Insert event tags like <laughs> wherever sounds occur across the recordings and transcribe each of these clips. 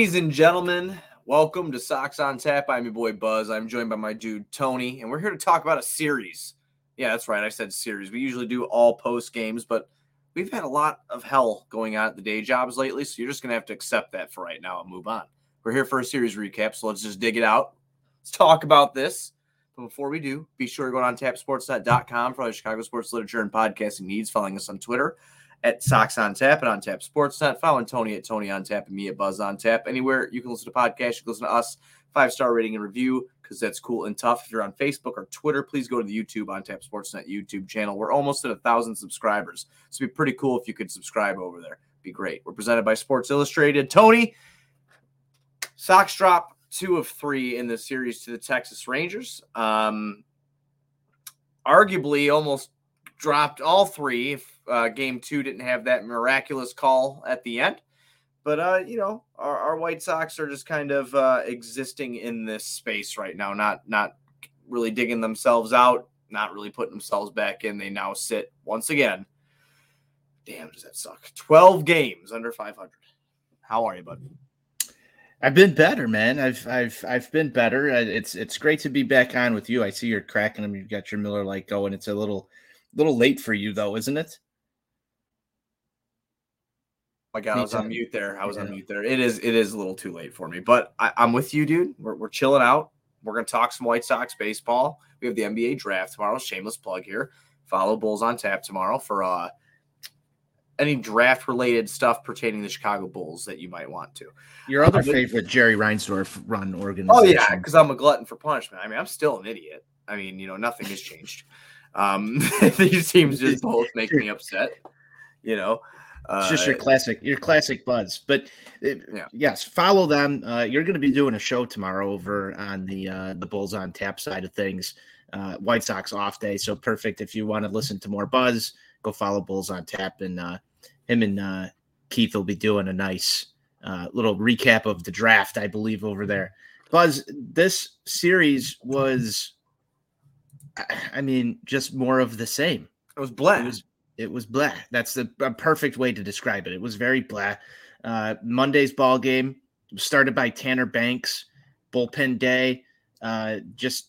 Ladies and gentlemen, welcome to Sox on Tap. I'm your boy Buzz. I'm joined by my dude Tony, and we're here to talk about a series. Yeah, that's right. I said series. We usually do all post games, but we've had a lot of hell going on at the day jobs lately, so you're just going to have to accept that for right now and move on. We're here for a series recap, so let's just dig it out. Let's talk about this. But before we do, be sure to go on tapsportsnet.com for all the Chicago sports literature and podcasting needs. Following us on Twitter at Sox on Tap and on Tap Sportsnet. Following Tony at Tony on Tap and me at Buzz on Tap. Anywhere you can listen to podcasts, you can listen to us. Five star rating and review because that's cool and tough. If you're on Facebook or Twitter, please go to the YouTube on Tap Sportsnet YouTube channel. We're almost at a thousand subscribers, so it'd be pretty cool if you could subscribe over there. Be great. We're presented by Sports Illustrated. Tony, Sox drop two of three in the series to the Texas Rangers. Um, arguably, almost dropped all three if uh, game two didn't have that miraculous call at the end. But, uh, you know, our, our White Sox are just kind of uh, existing in this space right now, not not really digging themselves out, not really putting themselves back in. They now sit once again. Damn, does that suck? 12 games under 500. How are you, bud? I've been better, man. I've I've I've been better. It's it's great to be back on with you. I see you're cracking them. You've got your Miller Lite going. It's a little little late for you though, isn't it? my God, I was on mute there. I was yeah. on mute there. It is it is a little too late for me, but I, am with you, dude. We're, we're chilling out. We're gonna talk some White Sox baseball. We have the NBA draft tomorrow. Shameless plug here. Follow Bulls on Tap tomorrow for uh any draft related stuff pertaining to the Chicago Bulls that you might want to. Your other favorite Jerry Reinsdorf run organization. Oh yeah, because I'm a glutton for punishment. I mean, I'm still an idiot. I mean, you know, nothing has changed. <laughs> Um, <laughs> these teams just <laughs> both make me upset. You know, it's just your uh, classic, your classic buzz. But it, yeah. yes, follow them. Uh, you're going to be doing a show tomorrow over on the uh, the Bulls on Tap side of things. Uh, White Sox off day, so perfect. If you want to listen to more buzz, go follow Bulls on Tap, and uh, him and uh, Keith will be doing a nice uh, little recap of the draft, I believe, over there. Buzz, this series was, <clears throat> I mean, just more of the same. It was bland. It was it was blah. That's the perfect way to describe it. It was very blah. Uh, Monday's ball game started by Tanner Banks, bullpen day. Uh, just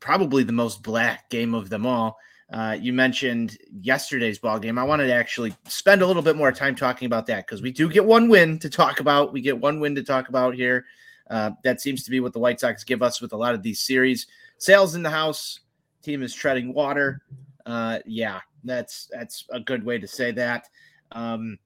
probably the most black game of them all. Uh, you mentioned yesterday's ball game. I wanted to actually spend a little bit more time talking about that because we do get one win to talk about. We get one win to talk about here. Uh, that seems to be what the White Sox give us with a lot of these series. Sales in the house. Team is treading water. Uh, yeah, that's that's a good way to say that. Um,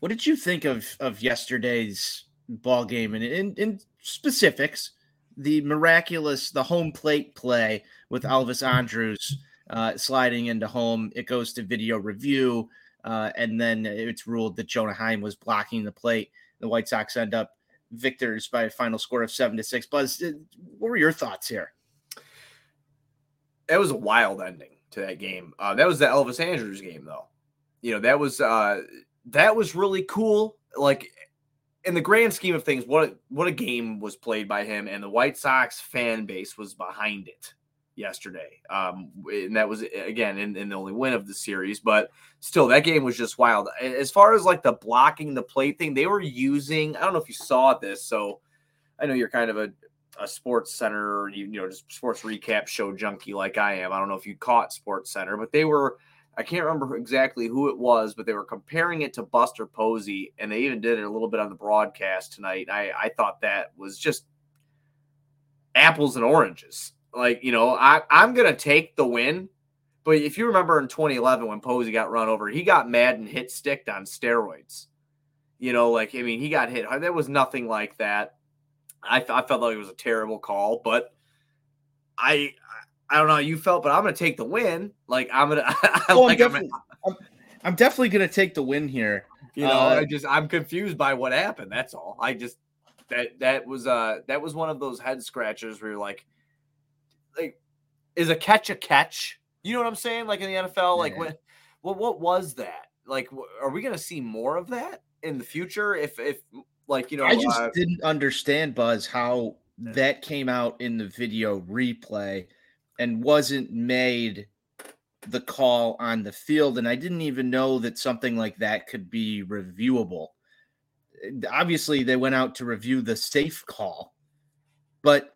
what did you think of of yesterday's ball game and in, in specifics? The miraculous, the home plate play with Elvis Andrus uh, sliding into home. It goes to video review, uh, and then it's ruled that Jonah Heim was blocking the plate. The White Sox end up victors by a final score of seven to six. Buzz, uh, what were your thoughts here? It was a wild ending to that game. Uh, that was the Elvis Andrus game, though. You know that was uh, that was really cool. Like in the grand scheme of things, what a, what a game was played by him, and the White Sox fan base was behind it yesterday. Um, and that was again in, in the only win of the series, but still, that game was just wild. As far as like the blocking the plate thing, they were using. I don't know if you saw this, so I know you're kind of a a sports center, you, know, just sports recap show junkie like I am. I don't know if you caught Sports Center, but they were I can't remember exactly who it was, but they were comparing it to Buster Posey, and they even did it a little bit on the broadcast tonight. I, I thought that was just apples and oranges. Like, you know, I, I'm gonna take the win. But if you remember in 2011 when Posey got run over, he got mad and hit sticked on steroids. You know, like I mean, he got hit. There was nothing like that. I, I felt like it was a terrible call, but I I don't know how you felt, but I'm going to take the win. Like I'm going <laughs> to. like, I'm, definitely, I'm, I'm, definitely going to take the win here. You know, uh, I just I'm confused by what happened. That's all. I just that that was uh that was one of those head scratchers where you're like, like, is a catch a catch? You know what I'm saying? Like in the NFL, like what what what was that? Like, are we going to see more of that in the future? If if like you know, I just uh, didn't understand Buzz how that came out in the video replay and wasn't made the call on the field, and I didn't even know that something like that could be reviewable. obviously they went out to review the safe call, but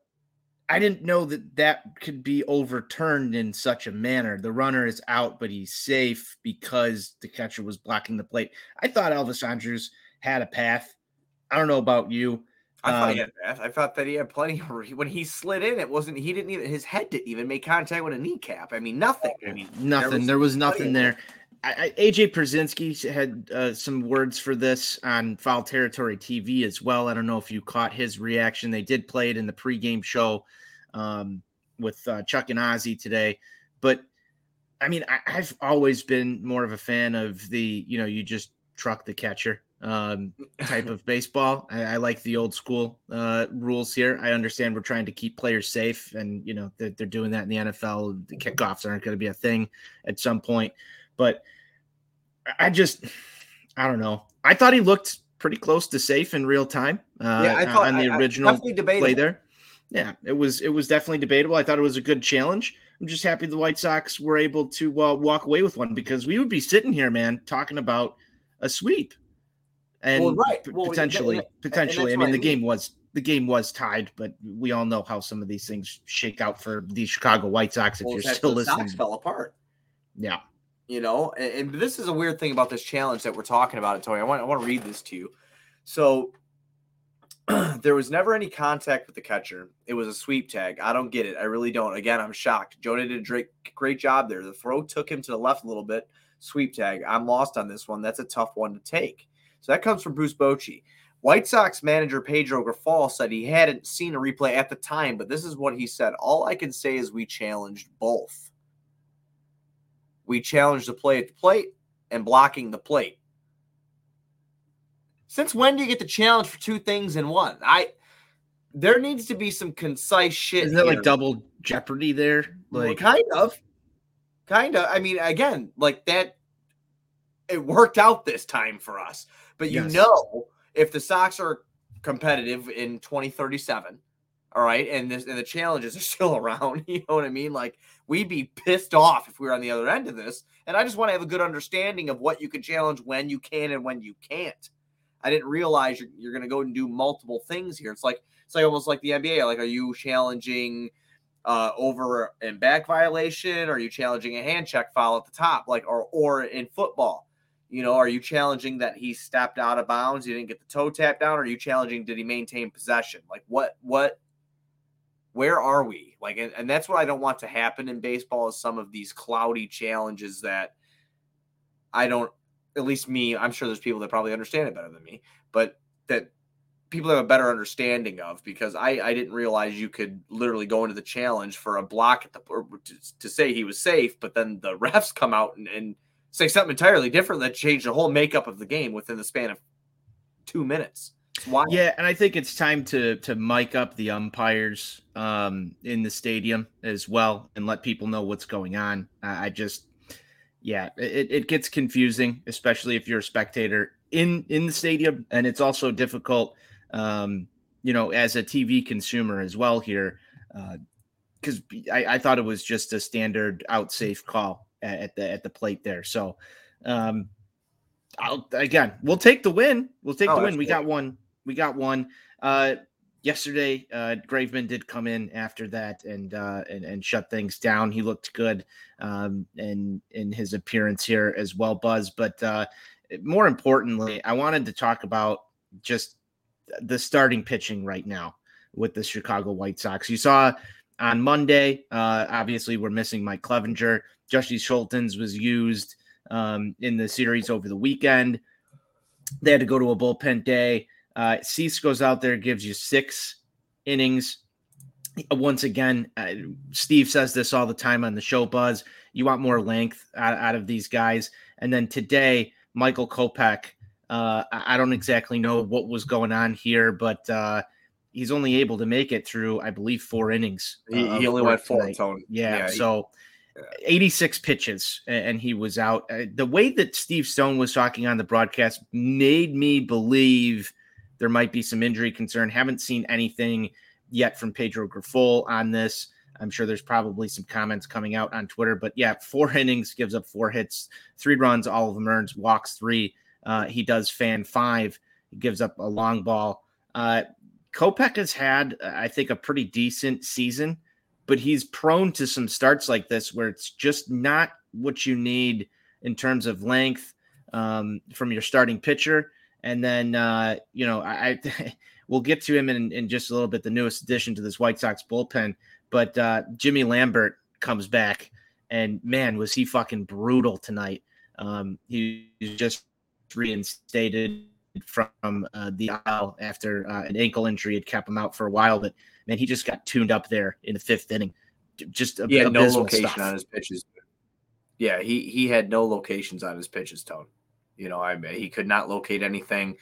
I didn't know that that could be overturned in such a manner. The runner is out, but he's safe because the catcher was blocking the plate. I thought Elvis Andrus had a path. I don't know about you. I thought um, he had. I thought that he had plenty. When he slid in, it wasn't. He didn't even. His head didn't even make contact with a kneecap. I mean, nothing. I mean, nothing. There was, there was nothing there. I, I, AJ Pierzynski had uh, some words for this on Foul Territory TV as well. I don't know if you caught his reaction. They did play it in the pregame show um, with uh, Chuck and Ozzie today. But I mean, I, have always been more of a fan of the, you know, you just truck the catcher um, <laughs> type of baseball. I, I, like the old school uh, rules here. I understand we're trying to keep players safe, and you know they're, they're doing that in the NFL. The kickoffs aren't going to be a thing at some point, but I just, I don't know. I thought he looked pretty close to safe in real time. Uh, yeah, I thought on the original play there yeah, it was it was definitely debatable. I thought it was a good challenge. I'm just happy the White Sox were able to uh, walk away with one because we would be sitting here, man, talking about a sweep, and well, right. well, potentially, potentially. I mean, the game was the game was tied, but we all know how some of these things shake out for the Chicago White Sox. If well, you're still listening, Sox fell apart. Yeah, you know, and, and, this is a weird thing about this challenge that we're talking about, it, Tony. I want I want to read this to you. So <clears throat> there was never any contact with the catcher. It was a sweep tag. I don't get it. I really don't. Again, I'm shocked. Jonah did a great, great job there. The throw took him to the left a little bit. Sweep tag. I'm lost on this one. That's a tough one to take. So that comes from Bruce Bochy. White Sox manager Pedro Grifol said he hadn't seen a replay at the time, but this is what he said. All I can say is we challenged both. We challenged the play at the plate and blocking the plate. Since when do you get the challenge for two things in one? I there needs to be some concise shit. Isn't that like double jeopardy there? Like well, kind of. Kind of. I mean, again, like that it worked out this time for us. But you yes. know, if the Sox are competitive in 2037, all right, and, this, and the challenges are <laughs> still around, you know what I mean? Like we'd be pissed off if we were on the other end of this. And I just want to have a good understanding of what you can challenge when you can and when you can't. I didn't realize you're, you're going to go and do multiple things here. It's like it's like almost like the NBA. Like, are you challenging uh, over and back violation? Are you challenging a hand check foul at the top? Like, or or in football, you know, are you challenging that he stepped out of bounds? He didn't get the toe tap down. Or are you challenging did he maintain possession? Like, what what? Where are we? Like, and, and that's what I don't want to happen in baseball is some of these cloudy challenges that I don't at least me, I'm sure there's people that probably understand it better than me, but that people have a better understanding of because I, I didn't realize you could literally go into the challenge for a block at the to, to say he was safe, but then the <laughs> refs come out and, and say something entirely different that changed the whole makeup of the game within the span of two minutes. Why? Yeah, and I think it's time to to mic up the umpires um, in the stadium as well and let people know what's going on. I, just yeah, it, it gets confusing, especially if you're a spectator in in the stadium, and it's also difficult, um, you know, as a TV consumer as well here, because uh, I, I, thought it was just a standard out safe call at, at the at the plate there. So, um, I'll again, we'll take the win. We'll take oh, the win. We got one. We got one. Uh, yesterday, uh, Graveman did come in after that and uh, and, and shut things down. He looked good um, in in his appearance here as well, Buzz. But uh, more importantly, I wanted to talk about just the starting pitching right now with the Chicago White Sox. You saw on Monday, uh, obviously we're missing Mike Clevinger. Jesse Scholtens was used um, in the series over the weekend. They had to go to a bullpen day. Uh, Cease goes out there, gives you six innings. Once again, uh, Steve says this all the time on the show, Buzz. You want more length out, out of these guys. And then today, Michael Kopech. Uh, I don't exactly know what was going on here, but uh, he's only able to make it through, I believe, four innings. He, he only went four. Tone. Yeah, yeah, so. He, 86 pitches and he was out. Uh, the way that Steve Stone was talking on the broadcast made me believe there might be some injury concern. Haven't seen anything yet from Pedro Grifol on this. I'm sure there's probably some comments coming out on Twitter, but yeah, four <laughs> innings, gives up four hits, three runs, all of them earns, walks three. Uh, he does fan five He gives up a long ball. Uh, Kopech has had, I think, a pretty decent season, but he's prone to some starts like this where it's just not what you need in terms of length um, from your starting pitcher. And then, uh, you know, I, I <laughs> we'll get to him in, in just a little bit, the newest addition to this White Sox bullpen. But uh, Jimmy Lambert comes back, and man, was he fucking brutal tonight. Um, he's just reinstated from uh, the IL after uh, an ankle injury had kept him out for a while. But man, he just got tuned up there in the fifth inning. Just a, yeah, no location stuff. on his pitches. Yeah, he he had no locations on his pitches. Tone, you know, I mean, he could not locate anything.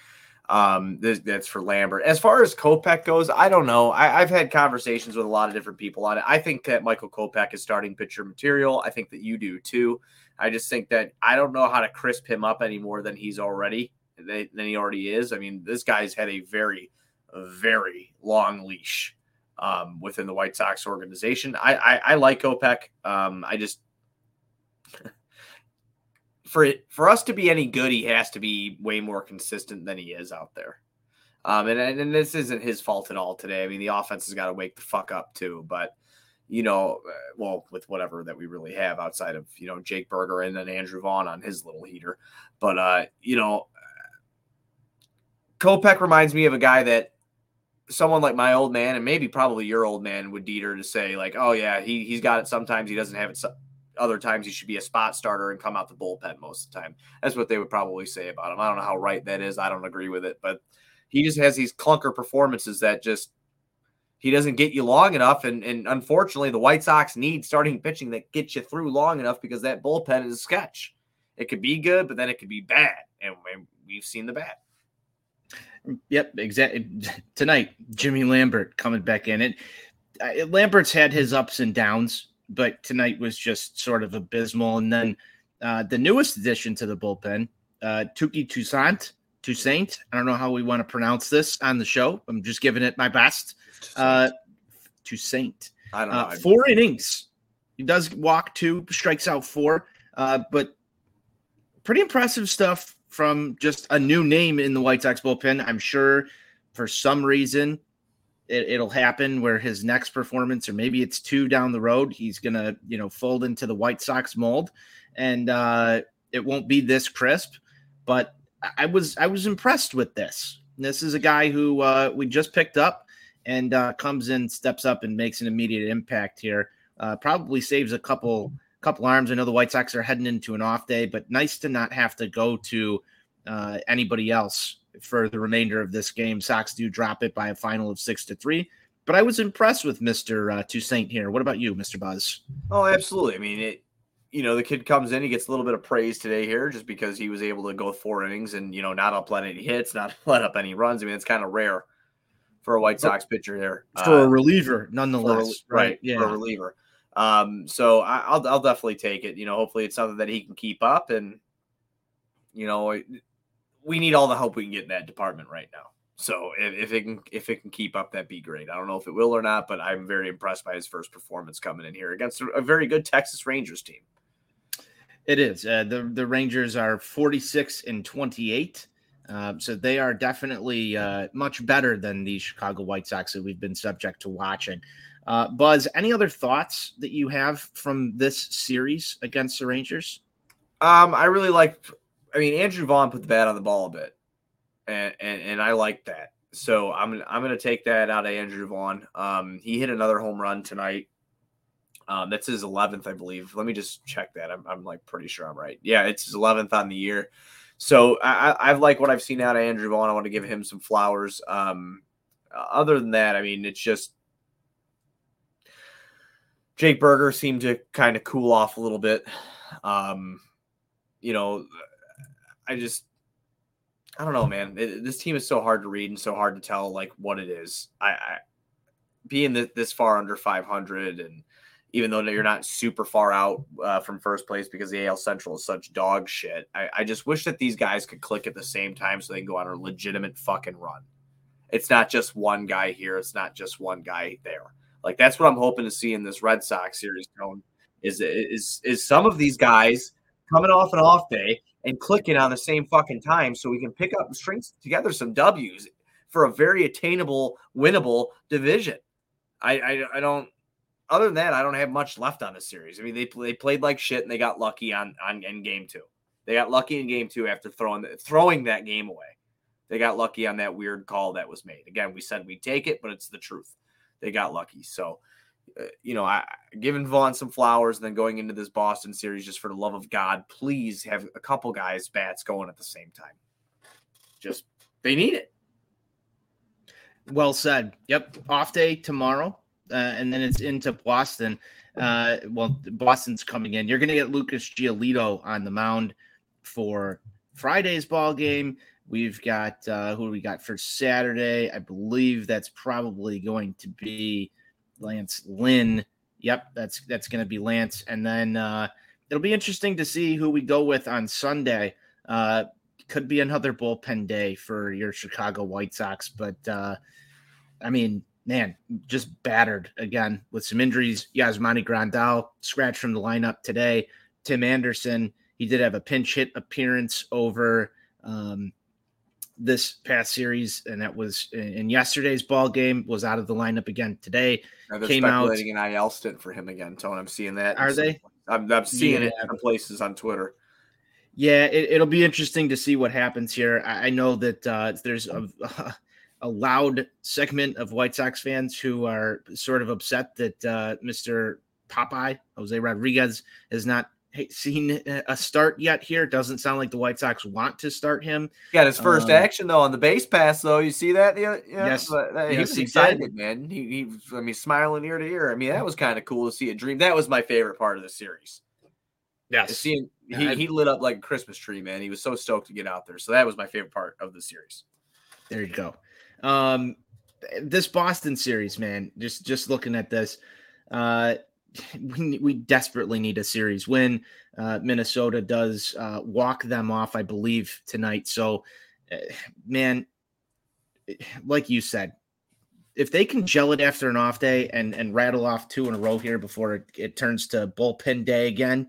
Um, this, that's for Lambert. As far as Kopech goes, I don't know. I, have had conversations with a lot of different people on it. I think that Michael Kopech is starting pitcher material. I think that you do too. I just think that I don't know how to crisp him up any more than he's already than he already is. I mean, this guy's had a very, very long leash um, within the White Sox organization. I I, I like Kopech. Um, I just <laughs> for it for us to be any good, he has to be way more consistent than he is out there. Um, and and this isn't his fault at all today. I mean, the offense has got to wake the fuck up too. But you know, uh, well, with whatever that we really have outside of you know Jake Burger and then Andrew Vaughn on his little heater. But uh, you know, Kopech reminds me of a guy that someone like my old man and maybe probably your old man would Dieter to say like, oh yeah, he he's got it sometimes, he doesn't have it other times he should be a spot starter and come out the bullpen most of the time. That's what they would probably say about him. I don't know how right that is. I don't agree with it, but he just has these clunker performances that just he doesn't get you long enough. And, and unfortunately, the White Sox need starting pitching that gets you through long enough because that bullpen is a sketch. It could be good, but then it could be bad. And we've seen the bad. Yep, exactly. Tonight, Jimmy Lambert coming back in. It uh, Lambert's had his ups and downs but tonight was just sort of abysmal. And then uh, the newest addition to the bullpen, uh, Touki Toussaint. Toussaint. I don't know how we want to pronounce this on the show. I'm just giving it my best. Uh, Toussaint. I don't know. Uh, four innings. He does walk two, strikes out four, uh, but pretty impressive stuff from just a new name in the White Sox bullpen. I'm sure for some reason it, will happen where his next performance, or maybe it's two down the road, he's gonna you know fold into the White Sox mold, and uh, it won't be this crisp. But I was I was impressed with this. This is a guy who uh, we just picked up and uh, comes in, steps up, and makes an immediate impact here. Uh, probably saves a couple couple arms. I know the White Sox are heading into an off day, but nice to not have to go to uh, anybody else for the remainder of this game. Sox do drop it by a final of six to three. But I was impressed with Mr. Uh, Toussaint here. What about you, Mr. Buzz? Oh, absolutely. I mean, it, you know, the kid comes in, he gets a little bit of praise today here just because he was able to go four innings and, you know, not uplet any hits, not <laughs> let up any runs. I mean, it's kind of rare for a White Sox pitcher here. For uh, a reliever, nonetheless. For, right. Yeah. For a reliever. Um, so I, will I'll definitely take it. You know, hopefully it's something that he can keep up and, you know, we need all the help we can get in that department right now. So if, if, it can if it can keep up, that'd be great. I don't know if it will or not, but I'm very impressed by his first performance coming in here against a very good Texas Rangers team. It is. Uh, the the Rangers are 46 and 28. Uh, so they are definitely uh, much better than the Chicago White Sox that we've been subject to watching. Uh, Buzz, any other thoughts that you have from this series against the Rangers? Um, I really like I mean, Andrew Vaughn put the bat on the ball a bit, and and, and I like that. So I'm I'm going to take that out of Andrew Vaughn. Um, he hit another home run tonight. Um, that's his 11th, I believe. Let me just check that. I'm, I'm like pretty sure I'm right. Yeah, it's his 11th on the year. So I, I like what I've seen out of Andrew Vaughn. I want to give him some flowers. Um, other than that, I mean, it's just Jake Burger seemed to kind of cool off a little bit. Um, you know, I just I don't know, man. It, this team is so hard to read and so hard to tell like what it is. I, I being the, this far under 500 and even though you're not super far out uh, from first place because the AL Central is such dog shit, I, I, just wish that these guys could click at the same time so they can go on a legitimate fucking run. It's not just one guy here. It's not just one guy there. Like that's what I'm hoping to see in this Red Sox series. Is is is some of these guys coming off an off day and clicking on the same fucking time so we can pick up and string together some W's for a very attainable, winnable division. I, I, I don't. Other than that, I don't have much left on this series. I mean, they they played like shit and they got lucky on on in game two. They got lucky in game two after throwing throwing that game away. They got lucky on that weird call that was made. Again, we said we'd take it, but it's the truth. They got lucky. So, uh, you know, I giving Vaughn some flowers and then going into this Boston series just for the love of God, please have a couple guys bats going at the same time. Just they need it. Well said. Yep. Off day tomorrow, uh, and then it's into Boston. Uh, well, Boston's coming in. You're going to get Lucas Giolito on the mound for Friday's ball game. We've got uh, who we got for Saturday? I believe that's probably going to be Lance Lynn. Yep, that's that's going to be Lance, and then uh, it'll be interesting to see who we go with on Sunday. Uh, could be another bullpen day for your Chicago White Sox, but uh, I mean, man, just battered again with some injuries. Yasmani Grandal scratched from the lineup today. Tim Anderson, he did have a pinch hit appearance over um, this past series, and that was in yesterday's ball game. Was out of the lineup again today. Now they're Came speculating out, an IL stint for him again. Tone, I'm seeing that. Are they? I'm, I'm seeing yeah. it in places on Twitter. Yeah, it, will be interesting to see what happens here. I, I know that uh, there's a, <laughs> a, loud segment of White Sox fans who are sort of upset that uh, Mr. Popeye Jose Rodriguez has not seen a start yet here. Doesn't sound like the White Sox want to start him. He got his first um, action though on the base pass though. You see that? Yeah, yes, but, uh, he yes, was excited, he man. He, he, I mean, smiling ear to ear. I mean, that was kind of cool to see a dream. That was my favorite part of the series. Yes, seeing he, he lit up like a Christmas tree, man. He was so stoked to get out there. So that was my favorite part of the series. There you go. Um, this Boston series, man. Just just looking at this, uh, <laughs> we, we desperately need a series win. Uh, Minnesota does uh, walk them off, I believe, tonight. So, uh, man, like you said, if they can gel it after an off day and and rattle off two in a row here before it, it turns to bullpen day again,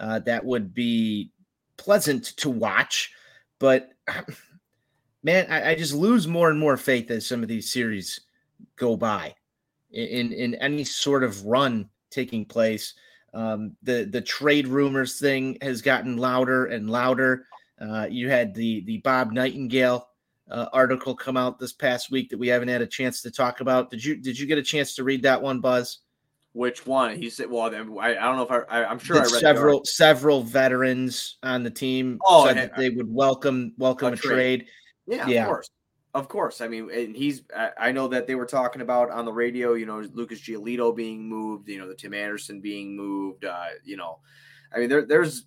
uh, that would be pleasant to watch. But <clears throat> man, I, I, just lose more and more faith as some of these series go by in in any sort of run taking place. Um, the the trade rumors thing has gotten louder and louder. Uh, you had the the Bob Nightingale uh, article come out this past week that we haven't had a chance to talk about. Did you did you get a chance to read that one, Buzz? Which one? He said, "Well, I, I don't know if I, I am sure I read several several veterans on the team oh, said that they would welcome welcome a, a trade. trade. Yeah, yeah, of course. Of course. I mean, and he's, I know that they were talking about on the radio, you know, Lucas Giolito being moved, you know, the Tim Anderson being moved, uh, you know, I mean, there, there's,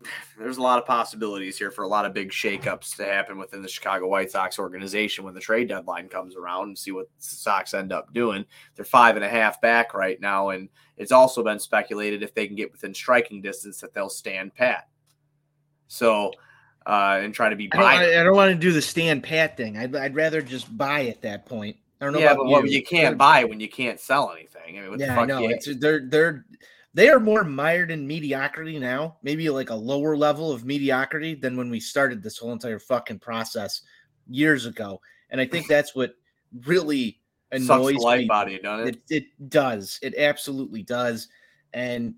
<sighs> there's a lot of possibilities here for a lot of big shakeups to happen within the Chicago White Sox organization when the trade deadline comes around and see what the Sox end up doing. They're five and a half back right now, and it's also been speculated if they can get within striking distance that they'll stand pat. So uh, and try to be. I don't, I don't, want to do the stand pat thing. I'd, I'd rather just buy at that point. I don't know. Yeah, but you. Well, you can't buy when you can't sell anything. I mean, yeah, I know. It's, they're they're they are more mired in mediocrity now. Maybe like a lower level of mediocrity than when we started this whole entire fucking process years ago. And I think that's what really <laughs> annoys me. Body, doesn't it? it? It does. It absolutely does. And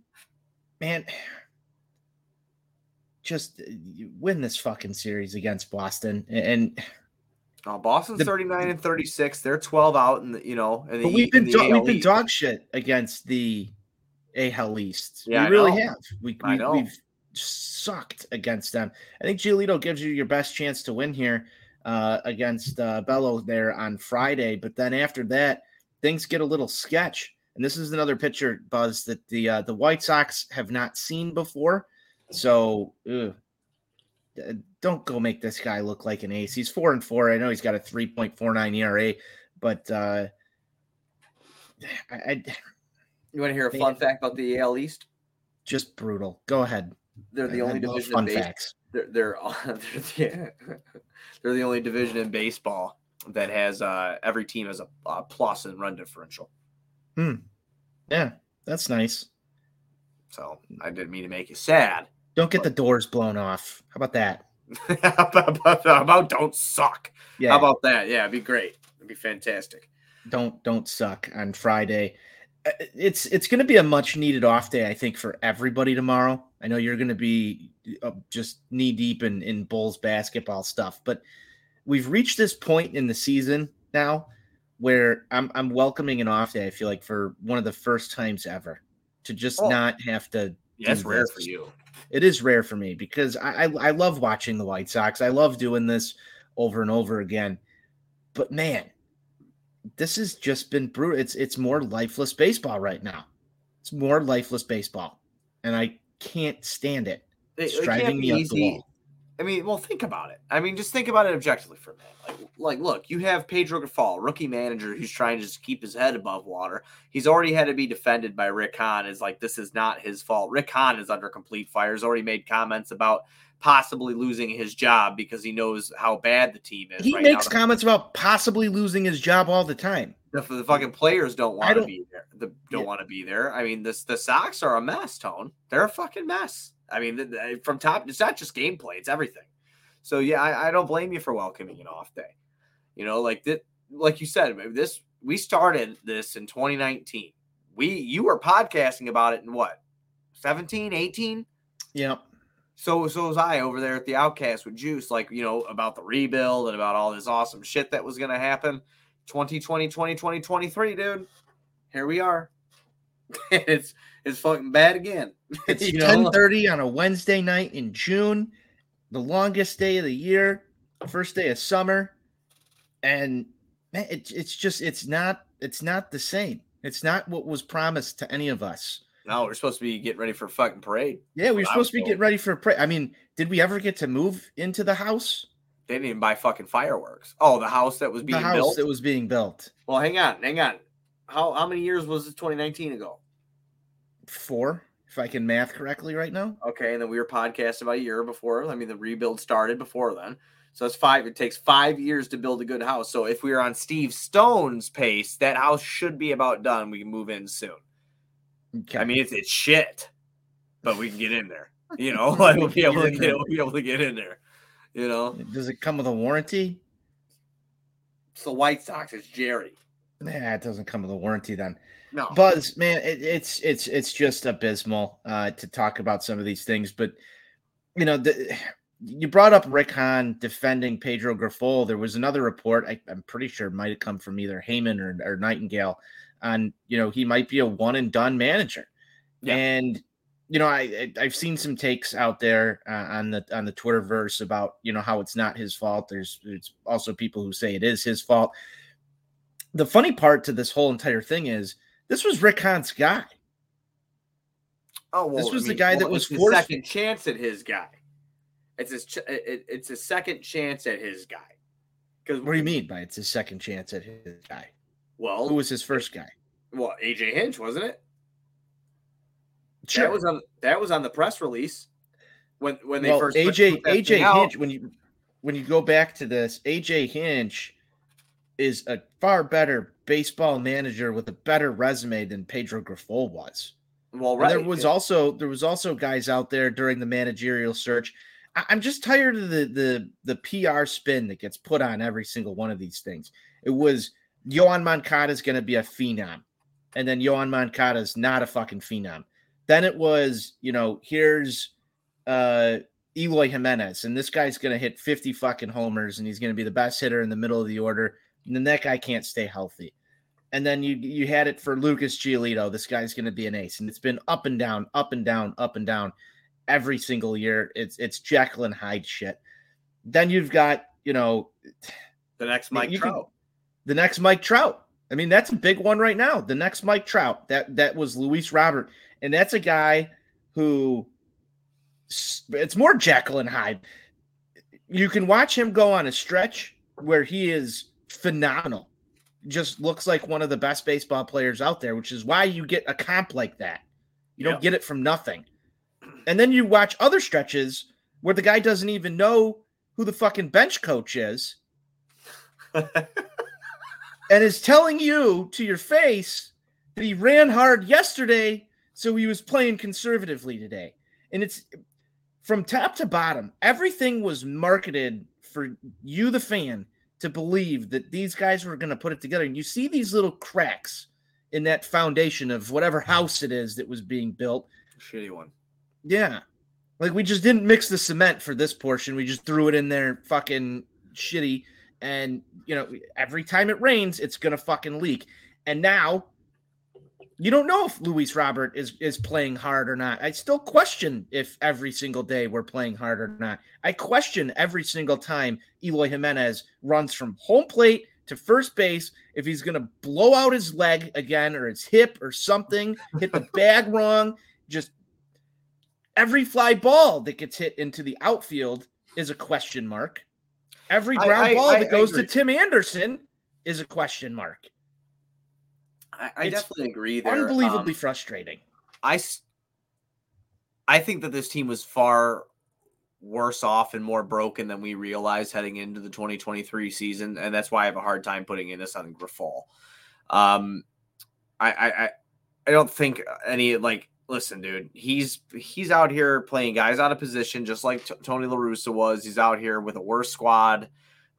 man, just uh, win this fucking series against Boston and. Oh, Boston's the, 39 and 36. They're 12 out and you know, the, we've been do, we've been dog shit against the AL East. Yeah, we I really know. have. We, we we've sucked against them. I think Giolito gives you your best chance to win here uh, against uh, Bello there on Friday, but then after that, things get a little sketch. And this is another pitcher, Buzz, that the uh, the White Sox have not seen before. So ugh, don't go make this guy look like an ace. He's four and four. I know he's got a 3.49 ERA, but uh, <sighs> I, I <sighs> you want to hear a fun fact about the AL East? Just brutal. Go ahead. They're the I only division fun in base- facts. They're they're, they're, <laughs> the, they're the only division in baseball that has uh, every team has a, a plus in run differential. Hmm. Yeah, that's nice. So I didn't mean to make you sad. Don't get the doors blown off. How about that? <laughs> about, about don't suck. Yeah. How about that? Yeah, it'd be great. It'd be fantastic. don't don't suck on Friday. Uh, It's it's going to be a much needed off day, I think, for everybody tomorrow. I know you're going to be uh, just knee deep in in Bulls basketball stuff, but we've reached this point in the season now where I'm I'm welcoming an off day. I feel like for one of the first times ever to just Oh. not have to. Yeah, do rare for you. It is rare for me because I, I I love watching the White Sox. I love doing this over and over again. But man, this has just been brutal. It's it's more lifeless baseball right now. It's more lifeless baseball, and I can't stand it. It, It's it driving me be up the wall. I mean, well, think about it. I mean, just think about it objectively for a minute. Like, like, look, you have Pedro Grifol, rookie manager, who's trying to just keep his head above water. He's already had to be defended by Rick Hahn. Is like, this is not his fault. Rick Hahn is under complete fire. He's already made comments about possibly losing his job because he knows how bad the team is. He right makes now. comments about possibly losing his job all the time. The, the fucking players don't want to be there. The, don't Yeah. want to be there. I mean, this the Sox are a mess. Tone, they're a fucking mess. I mean, from top, it's not just gameplay; it's everything. So yeah, I, I don't blame you for welcoming an off day. You know, like that, like you said, this we started this in 2019. We you were podcasting about it in what 17, 18? Yep. So so was I over there at the Outcast with Juice, like you know about the rebuild and about all this awesome shit that was gonna happen. 2020, 2020, 23, dude. Here we are. <laughs> it's it's fucking bad again. <laughs> It's ten thirty on a Wednesday night in June, the longest day of the year, first day of summer, and man, it, it's just it's not it's not the same. It's not what was promised to any of us. No, we're supposed to be getting ready for a fucking parade. Yeah, we were supposed to be told. getting ready for a pre- I mean, did we ever get to move into the house? They didn't even buy fucking fireworks. Oh, the house that was The being house built. that was being built. well, hang on, hang on. How how many years was this 2019 ago? Four, if I can math correctly right now. Okay, and then we were podcasting about a year before. I mean, the rebuild started before then. So it's five. It takes five years to build a good house. So if we are on Steve Stone's pace, that house should be about done. We can move in soon. Okay. I mean, it's it's shit, but we can get in there. You know, <laughs> <laughs> like we'll be able to Get in there. we'll be able to get in there. You know, does it come with a warranty? it's the White Sox. It's Jerry. Nah, it doesn't come with a warranty then. No, Buzz, man, it, it's it's it's just abysmal uh, to talk about some of these things. But you know, the, you brought up Rick Hahn defending Pedro Grifol. There was another report. I, I'm pretty sure it might have come from either Heyman or, or Nightingale on you know he might be a one and done manager. Yeah. And you know, I, I I've seen some takes out there uh, on the on the Twitterverse about you know how it's not his fault. There's there's also people who say it is his fault. The funny part to this whole entire thing is this was Rick Hahn's guy. oh well, this was I the mean, guy that was forced- second chance at his guy. It's his. ch- It, it's a second chance at his guy. Because What do you mean by it's his second chance at his guy? Well, Who was his first guy? well, AJ Hinch wasn't it? Sure. That was on that was on the press release when when they well, first AJ AJ out. Hinch. When you when you go back to this, AJ Hinch is a far better baseball manager with a better resume than Pedro Grifol was. Well, And. There was also there was also guys out there during the managerial search. I, I'm just tired of the the the PR spin that gets put on every single one of these things. It was Yoán Moncada is going to be a phenom, and then Yoán Moncada is not a fucking phenom. Then it was you know here's uh Eloy Jimenez, and this guy's going to hit 50 fucking homers, and he's going to be the best hitter in the middle of the order. Then that guy can't stay healthy. And then you you had it for Lucas Giolito. This guy's going to be an ace, and it's been up and down, up and down, up and down every single year. It's it's Jekyll and Hyde shit. Then you've got you know the next Mike you can- Trout. the next Mike Trout. I mean, that's a big one right now. The next Mike Trout. That that was Luis Robert, and that's a guy who it's more Jekyll and Hyde. You can watch him go on a stretch where he is phenomenal. Just looks like one of the best baseball players out there, which is why you get a comp like that. You Yep. don't get it from nothing. And then you watch other stretches where the guy doesn't even know who the fucking bench coach is <laughs> and is telling you to your face that he ran hard yesterday, so he was playing conservatively today. And it's from top to bottom, everything was marketed for you, the fan, to believe that these guys were going to put it together. And you see these little cracks in that foundation of whatever house it is that was being built. Shitty one. Yeah. Like we just didn't mix the cement for this portion. We just threw it in there fucking shitty. And, you know, every time it rains, it's going to fucking leak. And now you don't know if Luis Robert is is playing hard or not. I still question if every single day we're playing hard or not. I question every single time Eloy Jimenez runs from home plate to first base if he's going to blow out his leg again or his hip or something, hit the <laughs> bag wrong. Just every fly ball that gets hit into the outfield is a question mark. Every ground I, I, ball I, that goes to Tim Anderson is a question mark. I, I definitely agree there. Unbelievably um, frustrating. I, I think that this team was far worse off and more broken than we realized heading into the 2023 season, and that's why I have a hard time putting in this on Grifol. Um, I, I, I don't think any like. Listen, dude, he's he's out here playing guys out of position, just like T- Tony La Russa was. He's out here with a worse squad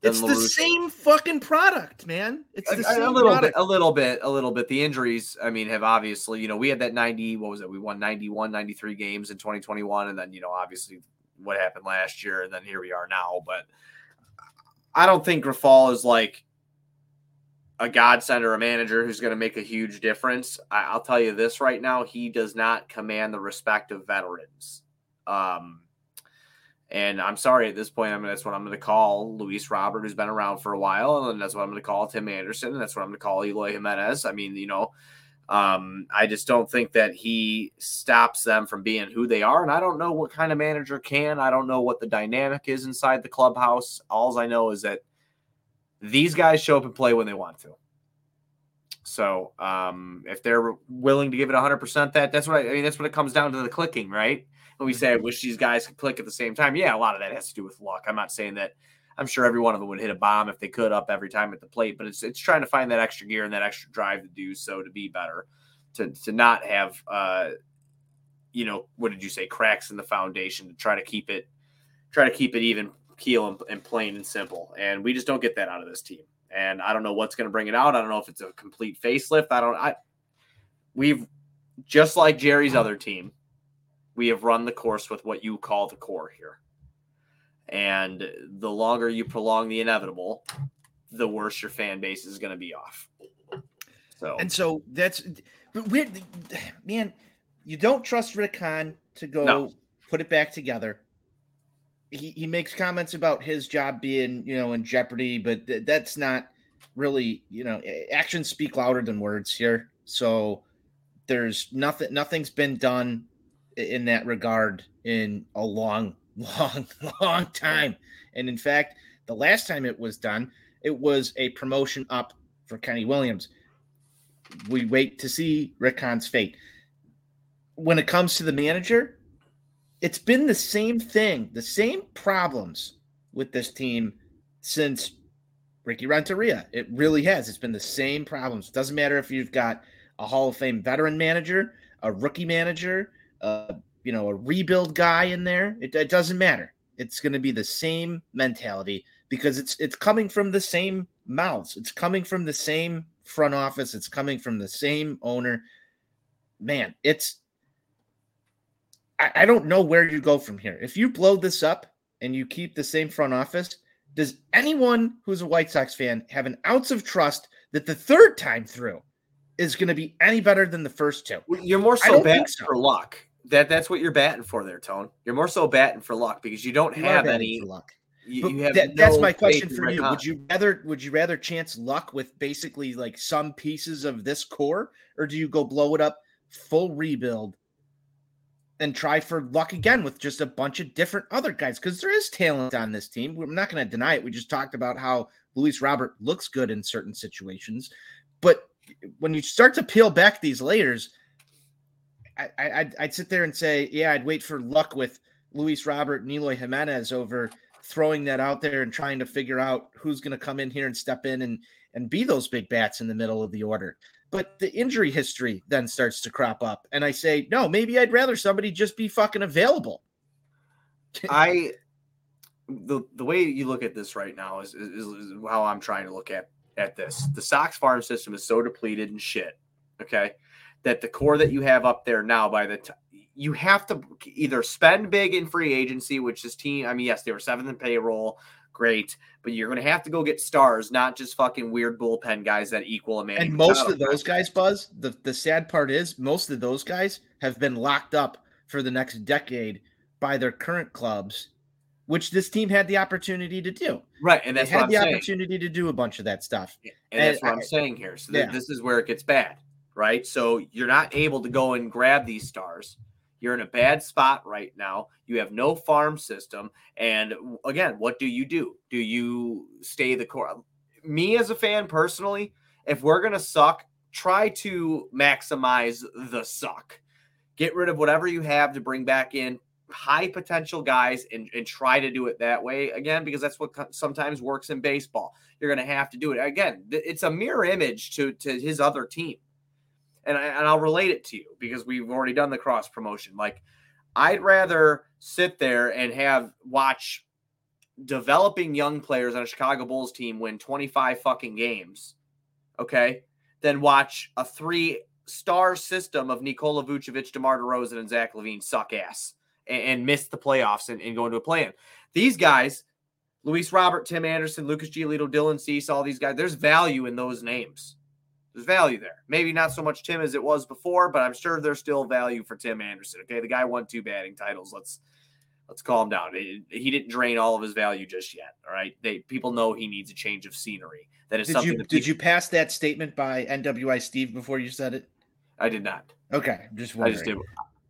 it's the same fucking product, man. It's the a, same a little product. bit, a little bit, a little bit. The injuries, I mean, have obviously, you know, we had that 90, what was it? We won 91, 93 games in 2021. And then, you know, obviously what happened last year. And then here we are now. But I don't think Grifol is like a godsend or a manager who's going to make a huge difference. I, will tell you this right now. He does not command the respect of veterans. Um, and I'm sorry at this point. I mean, that's what I'm going to call Luis Robert, who's been around for a while, and that's what I'm going to call Tim Anderson, and that's what I'm going to call Eloy Jimenez. I mean, you know, um, I just don't think that he stops them from being who they are, and I don't know what kind of manager can. I don't know what the dynamic is inside the clubhouse. All I know is that these guys show up and play when they want to. So um, if they're willing to give it 100%, that that's what I, I mean. That's what it comes down to the clicking, right? When we say I wish these guys could click at the same time, yeah, a lot of that has to do with luck. I'm not saying that I'm sure every one of them would hit a bomb if they could up every time at the plate, but it's it's trying to find that extra gear and that extra drive to do so to be better, to to not have uh you know, what did you say, cracks in the foundation to try to keep it try to keep it even keel and, and plain and simple. And we just don't get that out of this team. And I don't know what's going to bring it out. I don't know if it's a complete facelift. I don't I we've just like Jerry's other team, we have run the course with what you call the core here. And the longer you prolong the inevitable, the worse your fan base is going to be off. So and so that's weird, man. You don't trust Rick Hahn to go no. put it back together. He he makes comments about his job being you know in jeopardy, but th- that's not really you know actions speak louder than words here. So there's nothing nothing's been done in that regard in a long, <laughs> long, long time. And in fact, the last time it was done, it was a promotion up for Kenny Williams. We wait to see Rick Hahn's fate. When it comes to the manager, it's been the same thing, the same problems with this team since Ricky Renteria. It really has. It's been the same problems. It doesn't matter if you've got a Hall of Fame veteran manager, a rookie manager, uh, you know, a rebuild guy in there. It, it doesn't matter. It's going to be the same mentality because it's it's coming from the same mouths. It's coming from the same front office. It's coming from the same owner. Man, it's I, I don't know where you go from here. If you blow this up and you keep the same front office, does anyone who's a White Sox fan have an ounce of trust that the third time through is going to be any better than the first two. You're more so bad so. for luck. That that's what you're batting for there, Tone. You're more so batting for luck because you don't you have any luck. You, you have that, no that's my question for you. Would you rather would you rather chance luck with basically like some pieces of this core, or do you go blow it up full rebuild and try for luck again with just a bunch of different other guys? Because there is talent on this team. We're not going to deny it. We just talked about how Luis Robert looks good in certain situations, but when you start to peel back these layers, I, I I'd sit there and say, yeah, I'd wait for luck with Luis Robert and Eloy Jimenez over throwing that out there and trying to figure out who's going to come in here and step in and and be those big bats in the middle of the order. But the injury history then starts to crop up, and I say, no, maybe I'd rather somebody just be fucking available. <laughs> I the the way you look at this right now is, is, is how I'm trying to look at at this. The Sox farm system is so depleted and shit. Okay, that the core that you have up there now by the time you have to either spend big in free agency, which this team, I mean, yes, they were seventh in payroll, great, but you're going to have to go get stars, not just fucking weird bullpen guys that equal a man. And most of those guys, Buzz, the, the sad part is most of those guys have been locked up for the next decade by their current clubs, which this team had the opportunity to do. Right, and that's they had the saying. opportunity to do a bunch of that stuff. And, and that's what I, am saying here. So th- this is where it gets bad, right? So you're not able to go and grab these stars you're in a bad spot right now. You have no farm system. And again, what do you do? Do you stay the core? Me as a fan personally, if we're going to suck, try to maximize the suck. Get rid of whatever you have to bring back in high potential guys and, and try to do it that way again, because that's what sometimes works in baseball. You're going to have to do it. Again, it's a mirror image to, to his other team and, I, and I'll relate it to you because we've already done the cross promotion. Like, I'd rather sit there and have watch developing young players on a Chicago Bulls team win 25 fucking games, okay, than watch a three star system of Nikola Vucevic, DeMar DeRozan, and Zach LaVine suck ass and, and miss the playoffs and, and go into a play in. These guys, Luis Robert, Tim Anderson, Lucas Giolito, Dylan Cease, all these guys, there's value in those names. There's value there. Maybe not so much Tim as it was before, but I'm sure there's still value for Tim Anderson. Okay, the guy won two batting titles. Let's let's calm down. He didn't drain all of his value just yet. All right, they people know he needs a change of scenery. That is did something. You, did people, you pass that statement by NWI Steve before you said it? I did not. Okay, just wondering. I just do.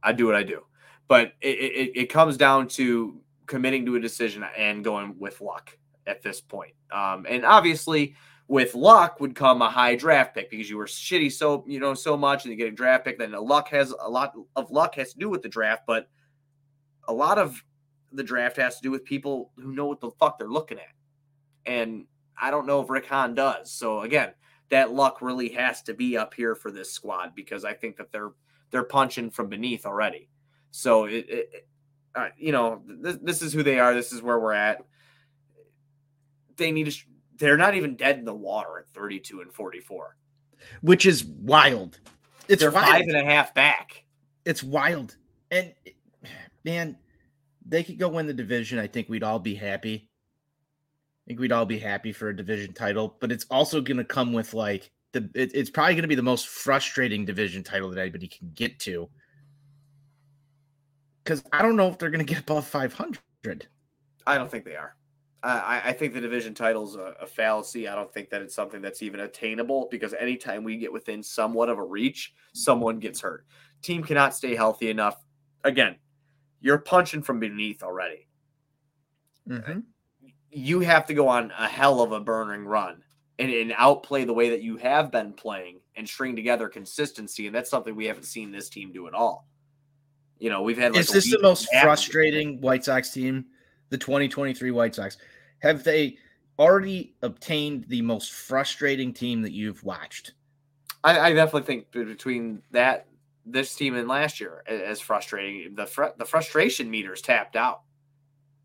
I do what I do, but it, it, it comes down to committing to a decision and going with luck at this point. Um, and obviously, with luck would come a high draft pick because you were shitty so you know so much and you get a draft pick. Then the luck has a lot of luck has to do with the draft, but a lot of the draft has to do with people who know what the fuck they're looking at. And I don't know if Rick Hahn does. So again, that luck really has to be up here for this squad because I think that they're they're punching from beneath already. So it, it uh, you know, this, this is who they are. This is where we're at. They need to they're not even dead in the water at 32 and 44, which is wild. It's they're wild. five and a half back. It's wild. And man, they could go win the division. I think we'd all be happy. I think we'd all be happy for a division title, but it's also going to come with like the it, it's probably going to be the most frustrating division title that anybody can get to. Because I don't know if they're going to get above 500. I don't think they are. I, I think the division title is a, a, fallacy. I don't think that it's something that's even attainable because anytime we get within somewhat of a reach, someone gets hurt. Team cannot stay healthy enough. Again, you're punching from beneath already. Mm-hmm. You have to go on a hell of a burning run and, and outplay the way that you have been playing and string together consistency. And that's something we haven't seen this team do at all. You know, we've had. Like Is this the most frustrating White Sox team? The 2023 White Sox. Have they already obtained the most frustrating team that you've watched? I, I definitely think between that this team and last year as frustrating, the fr- the frustration meters tapped out.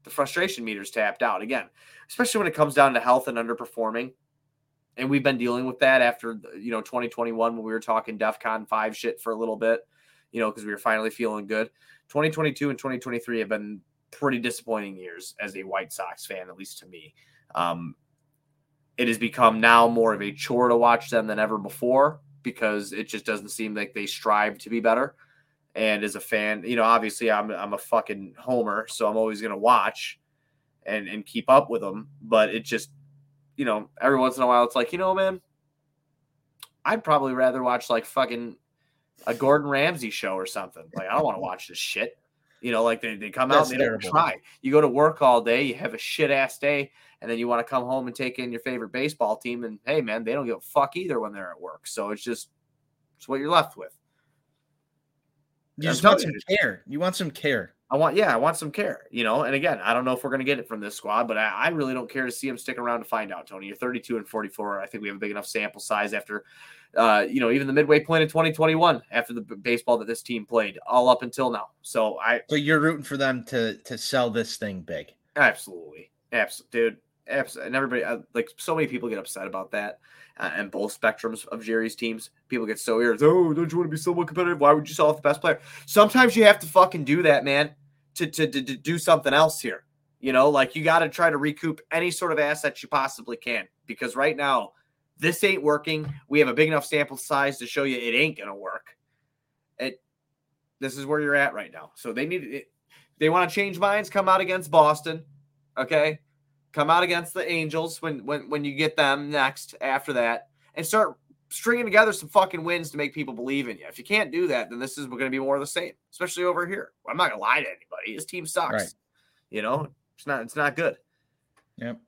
The frustration meters tapped out again, especially when it comes down to health and underperforming. And we've been dealing with that after you know 2021 when we were talking DefCon five shit for a little bit, you know, because we were finally feeling good. 2022 and 2023 have been pretty disappointing years as a White Sox fan, at least to me. Um, it has become now more of a chore to watch them than ever before because it just doesn't seem like they strive to be better. And as a fan, you know, obviously I'm I'm a fucking homer, so I'm always gonna watch and and keep up with them. But it just, you know, every once in a while, it's like, you know, man, I'd probably rather watch like fucking a Gordon Ramsay show or something. Like I don't want to watch this shit. You know, like they, they come That's out, and they terrible. don't try. You go to work all day, you have a shit ass day, and then you want to come home and take in your favorite baseball team. And hey, man, they don't give a fuck either when they're at work. So it's just it's what you're left with. You just want some care. You want some care. I want, yeah, I want some care, you know. And again, I don't know if we're going to get it from this squad, but I, I, really don't care to see him stick around to find out. Tony, you're 32 and 44. I think we have a big enough sample size after, uh, you know, even the midway point in 2021 after the baseball that this team played all up until now. So I, so you're rooting for them to to sell this thing big. Absolutely, absolutely, dude. Absolutely. And everybody, uh, like so many people get upset about that. Uh, and both spectrums of Jerry's teams, people get so irritated. Oh, don't you want to be somewhat competitive? Why would you sell off the best player? Sometimes you have to fucking do that, man to, to, to, to do something else here. You know, like you got to try to recoup any sort of assets you possibly can because right now this ain't working. We have a big enough sample size to show you it ain't gonna work. It this is where you're at right now. So they need it. They want to change minds. Come out against Boston, okay? Come out against the Angels when when when you get them next after that, and start stringing together some fucking wins to make people believe in you. If you can't do that, then this is going to be more of the same, especially over here. I'm not going to lie to anybody. His team sucks. Right. You know, it's not it's not good. Yep.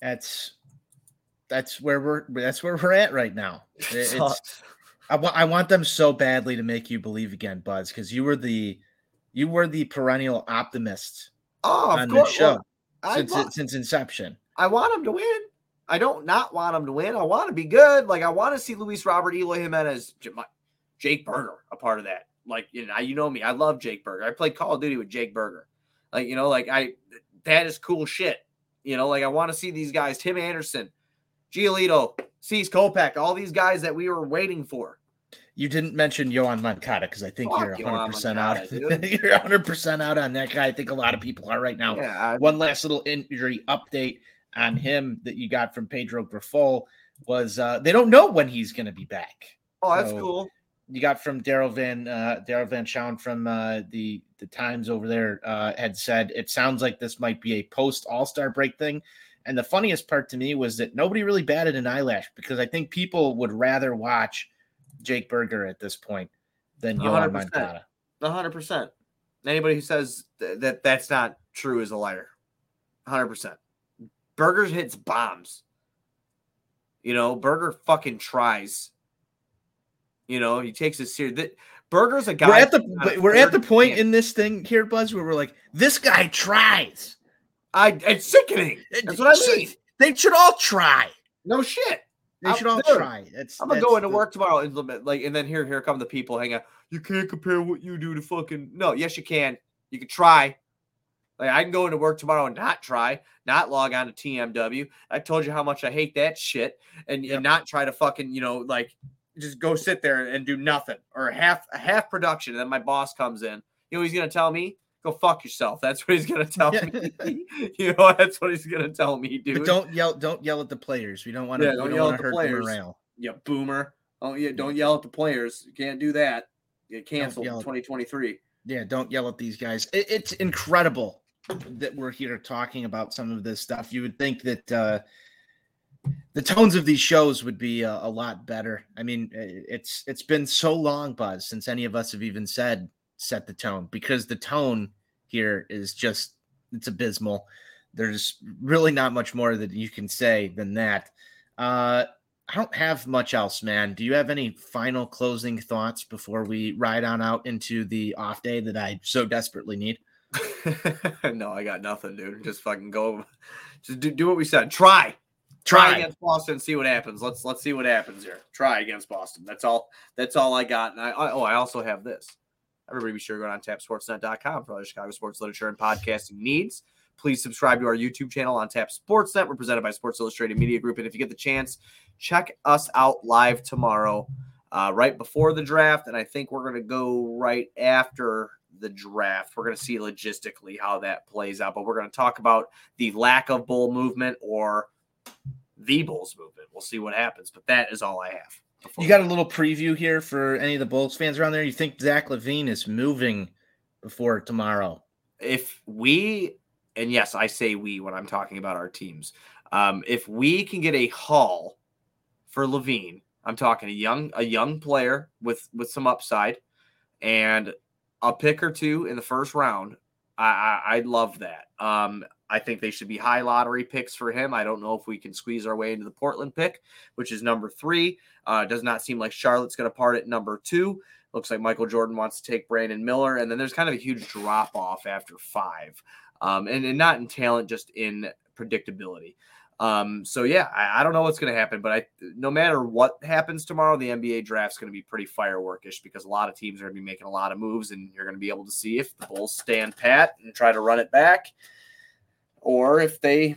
That's that's where we're that's where we're at right now. <laughs> It's, I want I want them so badly to make you believe again, Buzz, because you were the you were the perennial optimist oh, on the show well, since since inception. I want them to win. I don't not want them to win. I want to be good. Like I want to see Luis Robert, Eloy Jimenez, Jake Burger a part of that. Like you know, you know me. I love Jake Burger. I played Call of Duty with Jake Burger. Like you know, like I that is cool shit. You know, like I want to see these guys, Tim Anderson, Giolito, Cease Kopech, all these guys that we were waiting for. You didn't mention Yoán Moncada because I think Fuck you're 100 percent out. <laughs> you're 100 percent out on that guy. I think a lot of people are right now. Yeah, I, One last little injury update on him that you got from Pedro Grifol was uh, they don't know when he's going to be back. Oh, that's so cool. You got from Daryl Van uh, Daryl Van Schouwen from uh, the the Times over there uh, had said it sounds like this might be a post All Star break thing. And the funniest part to me was that nobody really batted an eyelash because I think people would rather watch Jake Burger at this point than Yoán Moncada. hundred percent. Anybody who says th- that that's not true is a liar. Hundred percent. Burgers hits bombs. You know, Burger fucking tries. You know, he takes it serious. Burger's a guy. We're at the we're at the point in this thing here, Buzz, where we're like, this guy tries. I it's sickening. That's what I mean. They should all try. No shit. They should all try. It's, I'm gonna go into the, work tomorrow and like, and then here, here come the people hang out. You can't compare what you do to fucking no. Yes, you can. You can try. Like I can go into work tomorrow and not try, not log on to TMW. I told you how much I hate that shit, and, yep. and not try to fucking you know like just go sit there and do nothing or half a half production. And then my boss comes in. You know he's gonna tell me? Go fuck yourself. <laughs> That's what he's gonna tell me. <laughs> <laughs> you know that's what he's gonna tell me, dude. But don't yell. Don't yell at the players. We don't want to. Yeah, don't, yell at the players. Yeah, boomer. Oh yeah, don't yell at the players. You can't do that. Get canceled 2023. Yeah, don't yell at these guys. It, it's incredible that we're here talking about some of this stuff. You would think that uh, the tones of these shows would be a, a, lot better. I mean, it's it's been so long, Buzz, since any of us have even said set the tone because the tone here is just it's abysmal. There's really not much more that you can say than that. Uh, I don't have much else, man. Do you have any final closing thoughts before we ride on out into the off day that I so desperately need? <laughs> no, I got nothing, dude. Just fucking go. Just do, do what we said. Try. Try. Try against Boston. See what happens. Let's let's see what happens here. Try against Boston. That's all. That's all I got. And I, I oh, I also have this. Everybody be sure to go on tapsportsnet.com for all other Chicago sports literature and podcasting needs. Please subscribe to our YouTube channel on Tap Sportsnet. We're presented by Sports Illustrated Media Group. And if you get the chance, check us out live tomorrow, uh, right before the draft. And I think we're going to go right after the draft. We're going to see logistically how that plays out, but we're going to talk about the lack of bull movement or the Bulls movement. We'll see what happens, but that is all I have. You got a little preview here for any of the Bulls fans around there. You think Zach LaVine is moving before tomorrow? If we, and yes, I say we when I'm talking about our teams, um, if we can get a haul for LaVine, I'm talking a young a young player with with some upside, and a pick or two in the first round. I, I, I love that. Um, I think they should be high lottery picks for him. I don't know if we can squeeze our way into the Portland pick, which is number three. Uh, does not seem like Charlotte's going to part at number two. Looks like Michael Jordan wants to take Brandon Miller, and then there's kind of a huge drop off after five, um, and, and not in talent, just in predictability. Um, so yeah, I, I don't know what's going to happen, but I, no matter what happens tomorrow, the NBA draft's going to be pretty fireworkish because a lot of teams are going to be making a lot of moves, and you're going to be able to see if the Bulls stand pat and try to run it back, or if they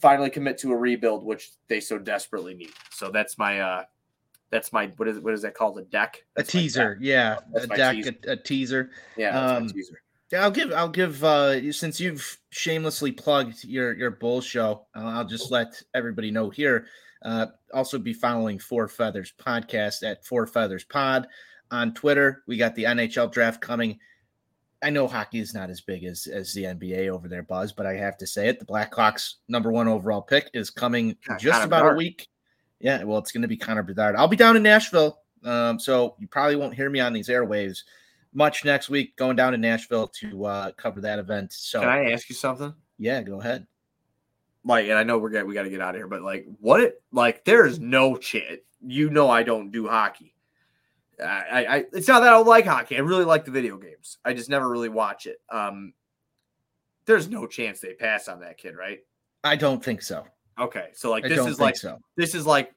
finally commit to a rebuild, which they so desperately need. So that's my uh that's my what is what is that called? A deck? That's a teaser, deck. yeah. That's a deck, teaser. A, a teaser. Yeah, Um, teaser. Yeah, I'll give I'll give uh since you've shamelessly plugged your your bull show, uh, I'll just let everybody know here. Uh also be following Four Feathers podcast at Four Feathers Pod on Twitter. We got the NHL draft coming. I know hockey is not as big as as the NBA over there, Buzz, but I have to say it. The Blackhawks number one overall pick is coming God, just Connor about a week. Yeah, well, it's going to be Connor Bedard. I'll be down in Nashville, um, so you probably won't hear me on these airwaves much next week. Going down to Nashville to uh, cover that event. So Can I ask you something? yeah, go ahead. Like, and I know we're gonna we got to get out of here, but like, what? It, like, there is no chance. You know, I don't do hockey. I, I, I, it's not that I don't like hockey. I really like the video games. I just never really watch it. Um, there's no chance they pass on that kid, right? I don't think so. Okay, so like I this is like so. this is like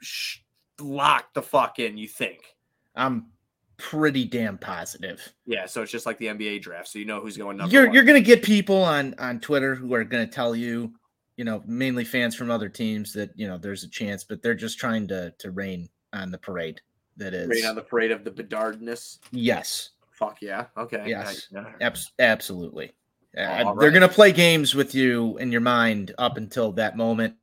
sh- lock the fuck in. You think? I'm pretty damn positive. Yeah. So it's just like the NBA draft. So you know who's going number You're one. you're gonna get people on on Twitter who are gonna tell you, you know, mainly fans from other teams that you know there's a chance, but they're just trying to to rain on the parade. That is Rain on the parade of the Bedardness. yes, Fuck yeah. Okay. Yes. I- abs- absolutely. Uh, All They're gonna play games with you in your mind up until that moment.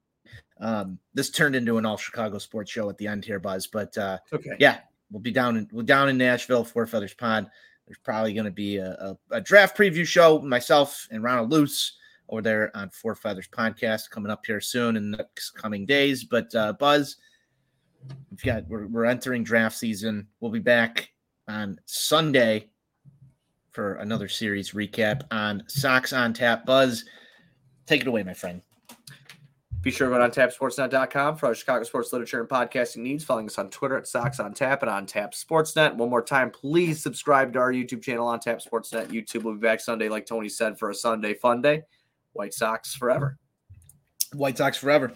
Um, this turned into an all Chicago sports show at the end here, Buzz. But uh, okay. yeah, we'll be down in we're down in Nashville, Four Feathers Pod. There's probably going to be a, a, a draft preview show, myself and Ronald Luce over there on Four Feathers Podcast coming up here soon in the next coming days. But uh, Buzz, we've got we're, we're entering draft season. We'll be back on Sunday for another series recap on Sox on Tap. Buzz, take it away, my friend. Be sure to go on tapsportsnet.com for our Chicago sports literature and podcasting needs. Following us on Twitter at Sox on Tap and on Tap Sportsnet. One more time, please subscribe to our YouTube channel on Tap Sportsnet. YouTube will be back Sunday, like Tony said, for a Sunday fun day. White Sox forever. White Sox forever.